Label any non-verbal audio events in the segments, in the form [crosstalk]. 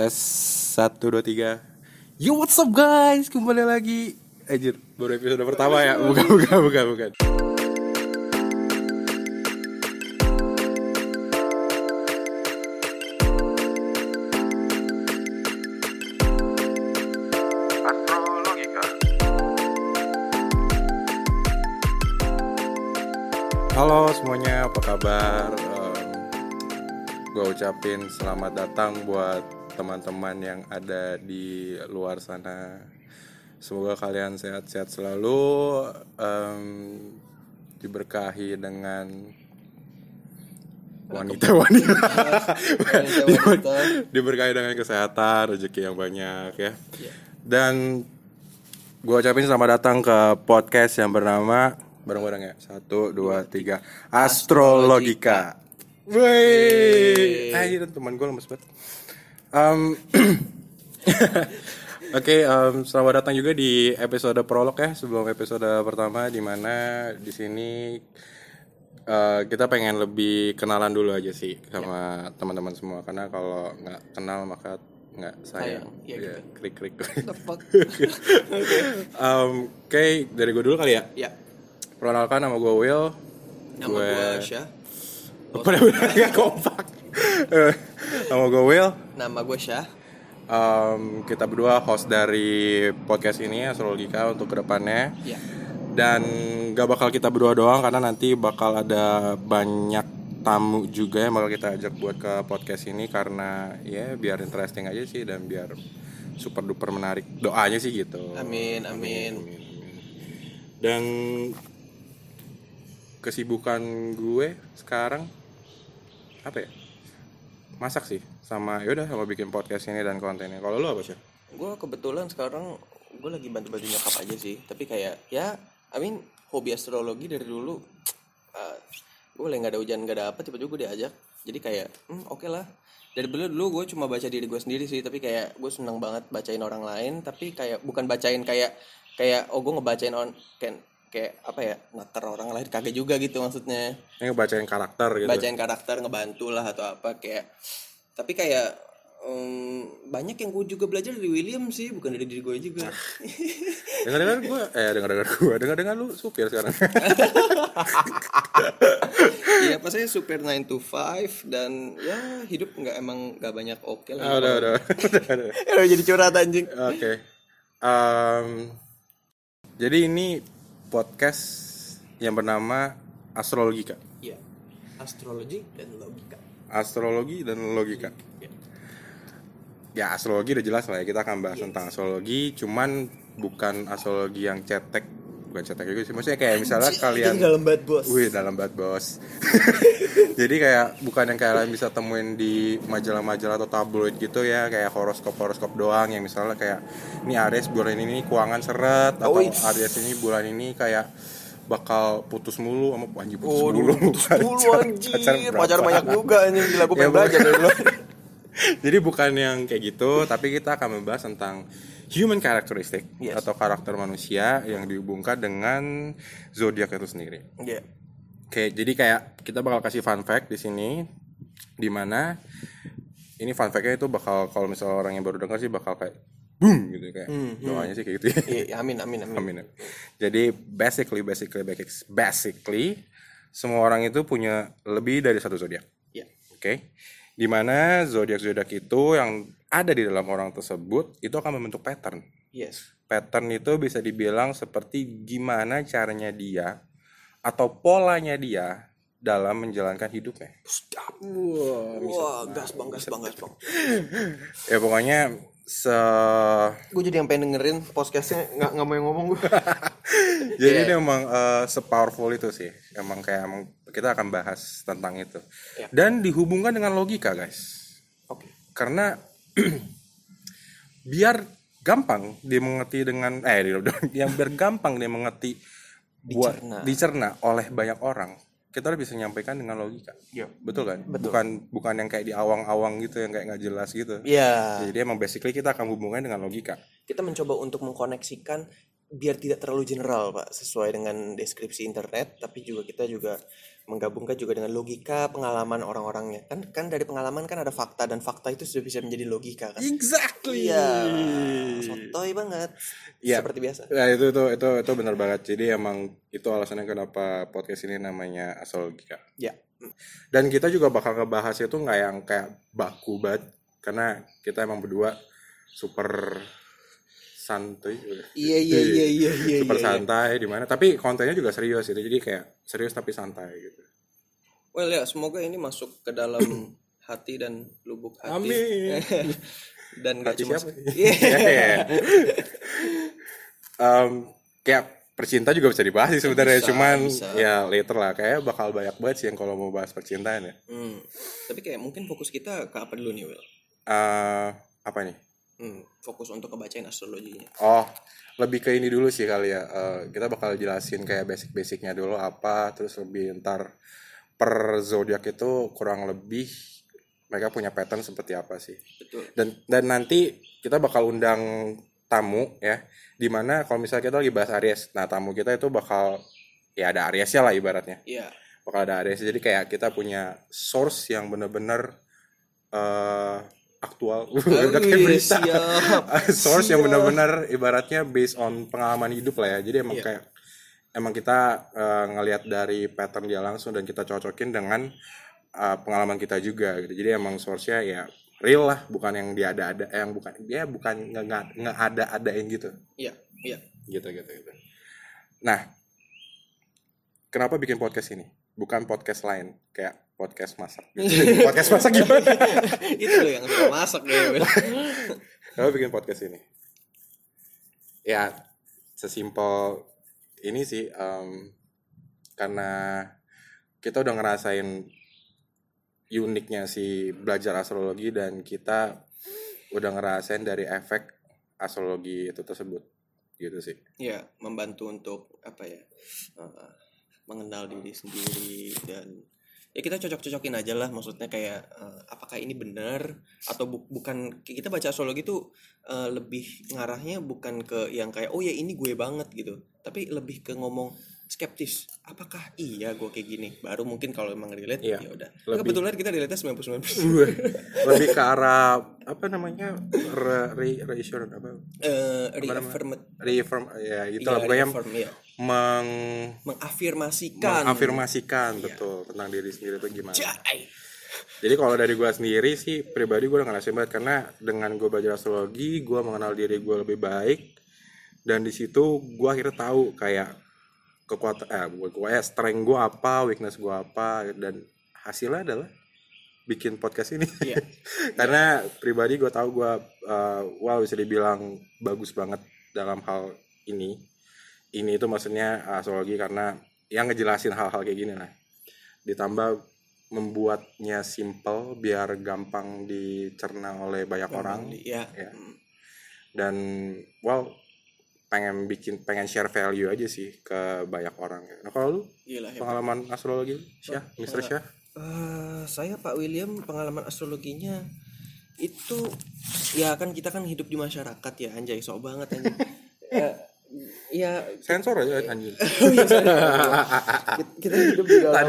Tes satu dua tiga. Yo what's up guys, kembali lagi. Anjir, baru episode pertama ya. Bukan bukan bukan bukan. Halo semuanya, apa kabar? gue ucapin selamat datang buat teman-teman yang ada di luar sana. Semoga kalian sehat-sehat selalu, um, diberkahi dengan wanita-wanita, [laughs] diberkahi dengan kesehatan, rezeki yang banyak ya. Dan gue ucapin selamat datang ke podcast yang bernama bareng-bareng ya satu dua tiga Astrologika. Woi, akhirnya teman gue lemes banget. Um, [clears throat] Oke, okay, um, selamat datang juga di episode prolog ya sebelum episode pertama di mana di sini uh, kita pengen lebih kenalan dulu aja sih sama ya. teman-teman semua karena kalau nggak kenal maka nggak sayang. Ya, ya gitu. klik klik. [laughs] Oke, um, okay, dari gue dulu kali ya. Ya. Perkenalkan nama gue Will. Nama gue Syah. Benar-benar [laughs] gak kompak. Nama gue Will. Nama gue Syah. Um, kita berdua host dari podcast ini Astrologika untuk ke depannya. Ya. Dan gak bakal kita berdua doang karena nanti bakal ada banyak tamu juga yang bakal kita ajak buat ke podcast ini karena ya biar interesting aja sih dan biar super duper menarik doanya sih gitu. Amin amin. amin, amin. Dan kesibukan gue sekarang apa ya masak sih sama yaudah sama bikin podcast ini dan kontennya. Kalau lu apa sih gue kebetulan sekarang gue lagi bantu bantu nyokap aja sih. Tapi kayak ya I mean hobi astrologi dari dulu uh, gue lagi nggak ada hujan nggak ada apa tiba-tiba gue diajak. Jadi kayak hmm, oke okay lah. Dari dulu dulu gue cuma baca diri gue sendiri sih. Tapi kayak gue seneng banget bacain orang lain. Tapi kayak bukan bacain kayak kayak oh gue ngebacain on kayak kayak apa ya nater orang lain kagak juga gitu maksudnya ini ngebacain karakter gitu bacain karakter ngebantu lah atau apa kayak tapi kayak um, banyak yang gue juga belajar dari William sih bukan dari diri gue juga dengar dengar gue eh dengar dengar gue dengar dengar lu supir sekarang [laughs] Iya pas saya supir 9 to 5 dan ya hidup nggak emang nggak banyak oke okay lah. Udah, udah, udah, [laughs] udah. jadi curhat anjing. Oke. Okay. Um, jadi ini podcast yang bernama Astrologika. Iya. Astrologi dan logika. Astrologi dan logika. Ya. ya astrologi udah jelas lah ya kita akan bahas yes. tentang astrologi, cuman bukan astrologi yang cetek bukan cetek juga sih maksudnya kayak misalnya kalian Jadi dalam banget bos wih dalam banget bos [laughs] jadi kayak bukan yang kayak kalian bisa temuin di majalah-majalah atau tabloid gitu ya kayak horoskop horoskop doang yang misalnya kayak ini Aries bulan ini keuangan seret atau oh, Aries ini bulan ini kayak bakal putus mulu sama anjing putus oh, mulu putus mulu anjing. pacar, pacar banyak juga anjing. Gila gue pengen ya, belajar dari [laughs] jadi bukan yang kayak gitu tapi kita akan membahas tentang human characteristic yes. atau karakter manusia yang dihubungkan dengan zodiak itu sendiri. Yeah. Oke, jadi kayak kita bakal kasih fun fact di sini, di mana ini fun factnya itu bakal kalau misalnya orang yang baru dengar sih bakal kayak boom gitu kayak hmm, doanya hmm. sih kayak gitu. Ya. Yeah, amin amin amin. amin. Jadi basically basically basically semua orang itu punya lebih dari satu zodiak. Yeah. Oke. Okay? Di mana zodiak zodiak itu yang ada di dalam orang tersebut itu akan membentuk pattern. Yes. Pattern itu bisa dibilang seperti gimana caranya dia atau polanya dia dalam menjalankan hidupnya. Wah, Wah gas bang, gas bang, gas bang. ya pokoknya se. Gue jadi yang pengen dengerin podcastnya nggak nggak mau yang ngomong gue. [laughs] jadi yeah. ini emang uh, sepowerful itu sih. Emang kayak emang kita akan bahas tentang itu. Yeah. Dan dihubungkan dengan logika guys. Oke. Okay. Karena [clears throat] biar gampang dia mengerti dengan eh [laughs] yang biar gampang dia mengerti buat dicerna. dicerna oleh banyak orang kita bisa menyampaikan dengan logika ya. betul kan betul. bukan bukan yang kayak di awang-awang gitu yang kayak nggak jelas gitu Iya. jadi emang basically kita akan hubungan dengan logika kita mencoba untuk mengkoneksikan biar tidak terlalu general pak sesuai dengan deskripsi internet tapi juga kita juga menggabungkan juga dengan logika pengalaman orang-orangnya kan kan dari pengalaman kan ada fakta dan fakta itu sudah bisa menjadi logika kan Exactly. iya sotoy banget Iya. seperti biasa Nah, itu itu itu itu benar banget. Jadi emang itu alasannya kenapa podcast ini namanya Astrologika. ya Dan kita juga bakal ngebahas itu nggak yang kayak baku banget karena kita emang berdua super santuy. iya iya iya iya iya super iya. santai di mana tapi kontennya juga serius gitu. Jadi kayak serius tapi santai gitu. well ya semoga ini masuk ke dalam [clears throat] hati dan lubuk hati Amin. [laughs] dan gak Hati cuma siapa? [laughs] Iya. Iya. Em, kayak percinta juga bisa dibahas sih sebenarnya Bisa, cuman bisa. ya later lah kayak bakal banyak banget sih yang kalau mau bahas percintaan ya Hmm. Tapi kayak mungkin fokus kita ke apa dulu nih, Will? Eh, apa nih Hmm, fokus untuk ngebacain astrologinya. oh lebih ke ini dulu sih kali ya Eh, kita bakal jelasin kayak basic-basicnya dulu apa terus lebih ntar per zodiak itu kurang lebih mereka punya pattern seperti apa sih Betul. dan dan nanti kita bakal undang tamu ya di mana kalau misalnya kita lagi bahas Aries nah tamu kita itu bakal ya ada Ariesnya lah ibaratnya Iya. bakal ada Aries jadi kayak kita punya source yang bener-bener eh aktual [laughs] udah kayak berita siap. [laughs] source yang Siap. bener-bener ibaratnya based on pengalaman hidup lah ya jadi emang Iya. kayak emang kita eh, ngelihat dari pattern dia langsung dan kita cocokin dengan eh, pengalaman kita juga gitu jadi emang source-nya ya real lah bukan yang dia ada ada yang bukan dia bukan nggak nggak ada adain gitu Iya, iya. gitu gitu gitu nah kenapa bikin podcast ini bukan podcast lain kayak podcast masak [laughs] gitu. podcast masak gimana [laughs] Itu loh yang suka masak deh, [laughs] kenapa bikin podcast ini ya sesimpel ini sih em, karena kita udah ngerasain uniknya si belajar astrologi dan kita udah ngerasain dari efek astrologi itu tersebut gitu sih Iya, membantu untuk apa ya? eh, mengenal diri sendiri dan ya kita cocok-cocokin aja lah maksudnya kayak eh, apakah ini benar atau bu- bukan kita baca astrologi tuh eh, lebih ngarahnya bukan ke yang kayak oh ya ini gue banget gitu. Tapi lebih ke ngomong skeptis apakah iya gue kayak gini? Baru mungkin kalau emang relate Iya, ya udah. Lebih- kebetulan kita relate 99% lebih ke arah apa namanya re, re, reassurance apa? Eh reaffirm reaffirm ya itu iya, lah pokoknya reaffirm, iya. meng mengafirmasikan. mengafirmasikan Iya. betul tentang diri sendiri itu gimana. Jai. jadi kalau dari gue sendiri sih pribadi gue udah ngerasain banget karena dengan gue belajar astrologi gue mengenal diri gue lebih baik dan di situ gue akhirnya tahu kayak kekuatan eh bukan gue ya strength gue apa weakness gue apa dan hasilnya adalah bikin podcast ini Iya. [laughs] karena pribadi gue tahu gue uh, wow bisa dibilang bagus banget dalam hal ini ini itu maksudnya astrologi karena yang ngejelasin hal-hal kayak gini lah ditambah membuatnya simple biar gampang dicerna oleh banyak orang Iya. Ya. Mm. dan wow pengen bikin pengen share value aja sih ke banyak orang nah kalau lu Gila hebat. pengalaman astrologi Syah Mr. Syah Eh, saya Pak William pengalaman astrologinya itu ya kan kita kan hidup di masyarakat ya anjay sok banget anjing. [laughs] Eh, ya sensor aja anjing [laughs] kita- kita hidup di dalam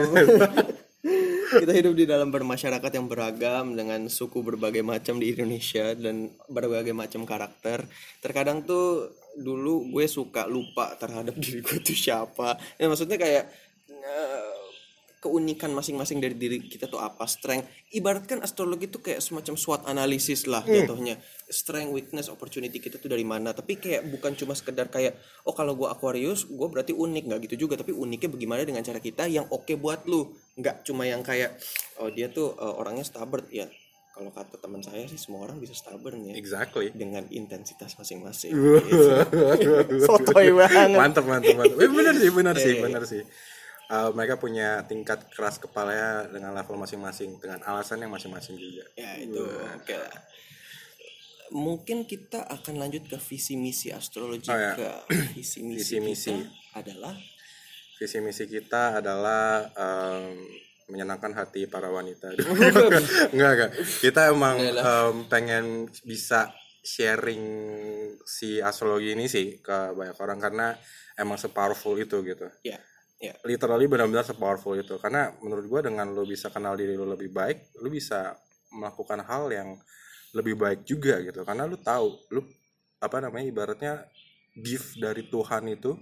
[laughs] kita hidup di dalam bermasyarakat yang beragam dengan suku berbagai macam di Indonesia dan berbagai macam karakter. Terkadang tuh dulu gue suka lupa terhadap [laughs] diri gue tuh siapa. Ya maksudnya kayak eh, keunikan masing-masing dari diri kita tuh apa strength. Ibaratkan astrologi tuh kayak semacam SWOT analisis lah jatuhnya. Strength weakness opportunity kita tuh dari mana. Tapi kayak bukan cuma sekedar kayak oh kalau gua Aquarius gue berarti unik. Nggak gitu juga tapi uniknya bagaimana dengan cara kita yang oke buat lu. Nggak cuma yang kayak oh dia tuh eh, orangnya stubborn. Ya kalau kata teman saya sih semua orang bisa stubborn ya. Exactly. Dengan intensitas masing-masing. Gitu. [laughs] sotoy banget. Mantap mantap mantap. Eh, benar sih benar Iya, sih iya, benar sih. Uh, mereka punya tingkat keras kepalanya dengan level masing-masing dengan alasan yang masing-masing juga. Ya itu oke lah. Mungkin kita akan lanjut ke visi misi astrologi Oh, ya. ke [clears throat] visi misi Visi misi. kita adalah visi misi kita adalah um, menyenangkan hati para wanita. [laughs] Enggak enggak. Kita emang um, pengen bisa sharing si astrologi ini sih ke banyak orang karena emang sepowerful itu gitu. Ya Iya. literally benar-benar sepowerful itu. Karena menurut gue dengan lu bisa kenal diri lu lebih baik lu bisa melakukan hal yang lebih baik juga gitu. Karena lu tahu lu apa namanya ibaratnya gift dari Tuhan itu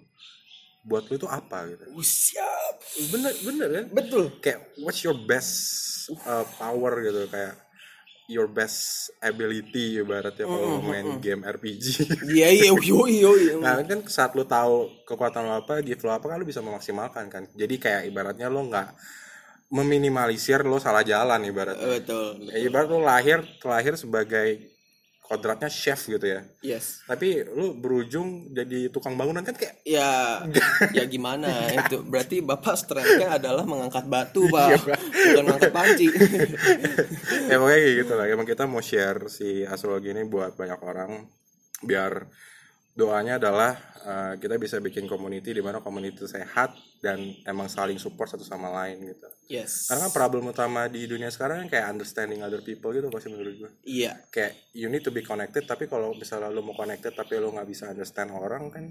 buat lu itu apa gitu. Uh, siap. Bener bener kan? Betul. Kayak what's your best uh, power gitu? Kayak your best ability ibaratnya kalau main game RPG iya iya [laughs] yo yo yo. Nah kan saat lu tahu kekuatan lo apa, gift lo apa kan lu bisa memaksimalkan kan. Jadi kayak ibaratnya lo nggak meminimalisir lo salah jalan ibaratnya. betul Ya, ibarat lo lahir terlahir sebagai kodratnya chef gitu ya. yes. Tapi lu berujung jadi tukang bangunan kan kayak ya [laughs] ya gimana? Itu berarti bapak strengthnya adalah mengangkat batu pak. Bukan mengangkat panci. [laughs] Ya pokoknya kayak gitu lah. Emang kita mau share si astrologi ini buat banyak orang biar doanya adalah uh, kita bisa bikin community di mana community sehat dan emang saling support satu sama lain gitu. yes Karena kan problem utama di dunia sekarang kayak understanding other people gitu pasti menurut gue. iya Kayak you need to be connected tapi kalau misalnya lu mau connected tapi lu nggak bisa understand orang kan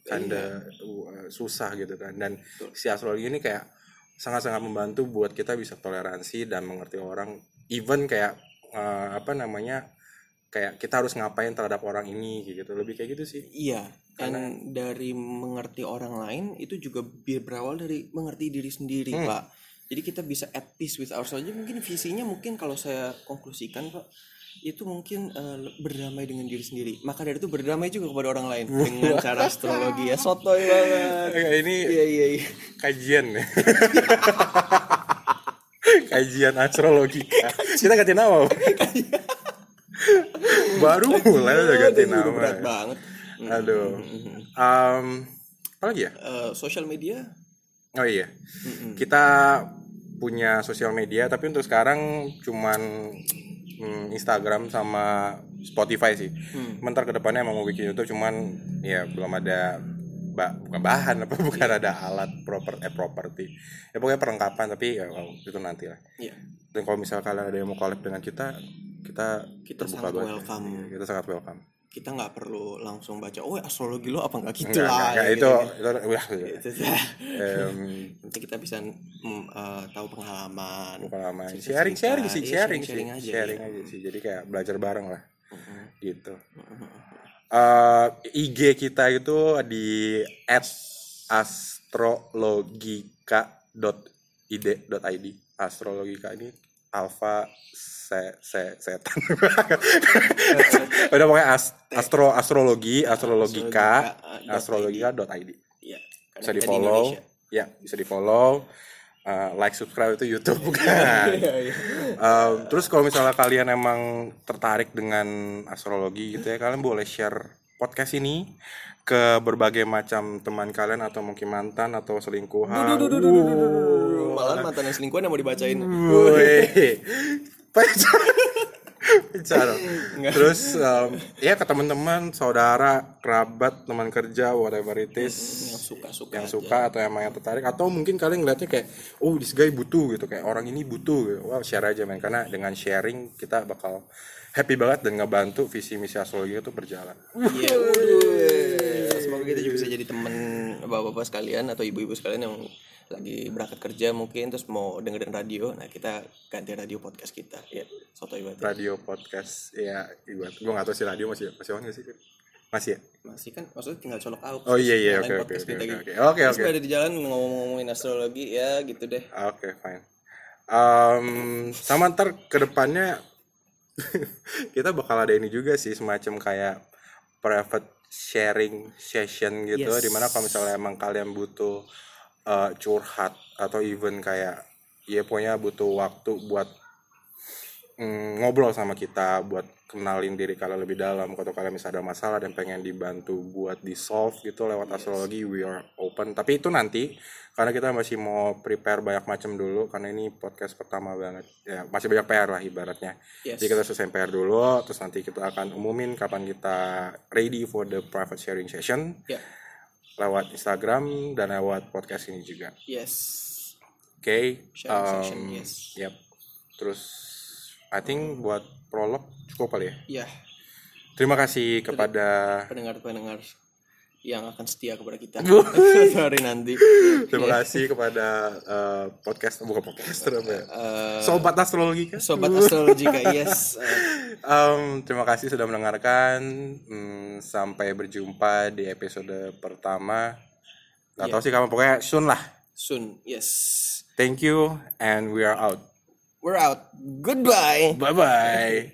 kinda uh, susah gitu kan. Dan si astrologi ini kayak sangat-sangat membantu buat kita bisa toleransi dan mengerti orang. Even kayak uh, apa namanya kayak kita harus ngapain terhadap orang ini gitu. Lebih kayak gitu sih. iya dan dari mengerti orang lain itu juga berawal dari mengerti diri sendiri pak jadi kita bisa at peace with ourselves Jadi mungkin visinya mungkin kalau saya konklusikan pak itu mungkin eh, berdamai dengan diri sendiri maka dari itu berdamai juga kepada orang lain [laughs] dengan cara astrologi ya sotoy banget Kayak ini iya iya iya kajian ya. [laughs] kajian astrologi. Kita ganti nama. Baru [laughs] mulai udah ganti nama. berat banget Aduh. Um, apa lagi ya? Eh, sosial media Oh iya. Kita punya sosial media tapi untuk sekarang cuman mm, Instagram sama Spotify sih. Bentar ke depannya emang mau bikin YouTube cuman ya belum ada ba bukan bahan apa [laughs] bukan ada alat proper eh property. Ya pokoknya perlengkapan tapi ya oh, itu nanti lah. iya Dan kalau misalnya kalian ada yang mau collab dengan kita, kita Kita sangat banget. welcome. Iya, Kita sangat welcome. kita nggak perlu langsung baca oh astrologi lo apa nggak gitu Enggak, lah enggak, ya, itu gitu. itu udah Gitu. em, [laughs] nanti kita bisa mm, eh, tahu pengalaman Cerita-cerita. sharing sharing sih Iya, sharing sih sharing-sharing aja, sharing iya. aja sih jadi kayak belajar bareng lah Mm-mm. gitu Eh, IG kita itu di astrologika.id.id astrologika ini alfa se, se setan. [laughs] Udah pokoknya as- astro astrologi astrologika Astrologika, astrologika.id Iya, karena bisa di follow ya bisa di follow Uh, like subscribe itu YouTube bukan Iya, [laughs] Um, terus kalau misalnya kalian emang tertarik dengan astrologi gitu ya kalian boleh share podcast ini ke berbagai macam teman kalian atau mungkin mantan atau selingkuhan. Malah mantan yang selingkuhan yang mau dibacain Pacar. [laughs] Terus um, ya ke teman-teman, saudara, kerabat, teman kerja, whatever it is yang suka-suka yang aja. suka atau emang yang tertarik atau mungkin kalian ngeliatnya kayak oh this guy butuh gitu kayak orang ini butuh gitu. wow share aja men karena dengan sharing kita bakal happy banget dan ngebantu visi misi astrologi itu berjalan waduh. Semoga kita juga bisa jadi temen bapak-bapak sekalian atau ibu-ibu sekalian yang lagi berangkat kerja mungkin terus mau dengerin radio. Nah kita ganti radio podcast kita. Ya, soto banget. radio podcast ya gue gue nggak tahu sih radio masih masih on nggak sih masih ya Masih kan maksudnya tinggal colok out. Oh, iya, iya, oke, oke, oke, gitu. oke. Oke, oke. ada di jalan ngomong-ngomongin astrologi ya gitu deh. oke fine um, sama ntar ke depannya [laughs] kita bakal ada ini juga sih semacam kayak private sharing session gitu Yes. di mana kalau misalnya emang kalian butuh uh, curhat atau even kayak ya pokoknya butuh waktu buat mm, ngobrol sama kita buat kenalin diri kalian lebih dalam kalau kalian misalnya ada masalah dan pengen dibantu buat di solve gitu lewat astrologi we are open tapi itu nanti karena kita masih mau prepare banyak macam dulu karena ini podcast pertama banget ya masih banyak PR lah ibaratnya Yes. jadi kita selesai PR dulu terus nanti kita akan umumin kapan kita ready for the private sharing session Ya. lewat Instagram dan lewat podcast ini juga Yes. Oke, Sharing um, session, yes. Yep. Terus, I think buat prolog cukup kali ya. Ya, Terima kasih kepada pendengar-pendengar yang akan setia kepada kita [laughs] sorry nanti Terima kasih kepada eh, podcast bukan podcaster apa ya? Eh, Sobat astrologi kan? sobat astrologi kak yes [laughs] Em, terima kasih sudah mendengarkan. Hmm, sampai berjumpa di episode pertama. Gak Iya. tahu sih kamu pokoknya soon lah. soon yes Thank you and we are out. We're out goodbye Bye bye.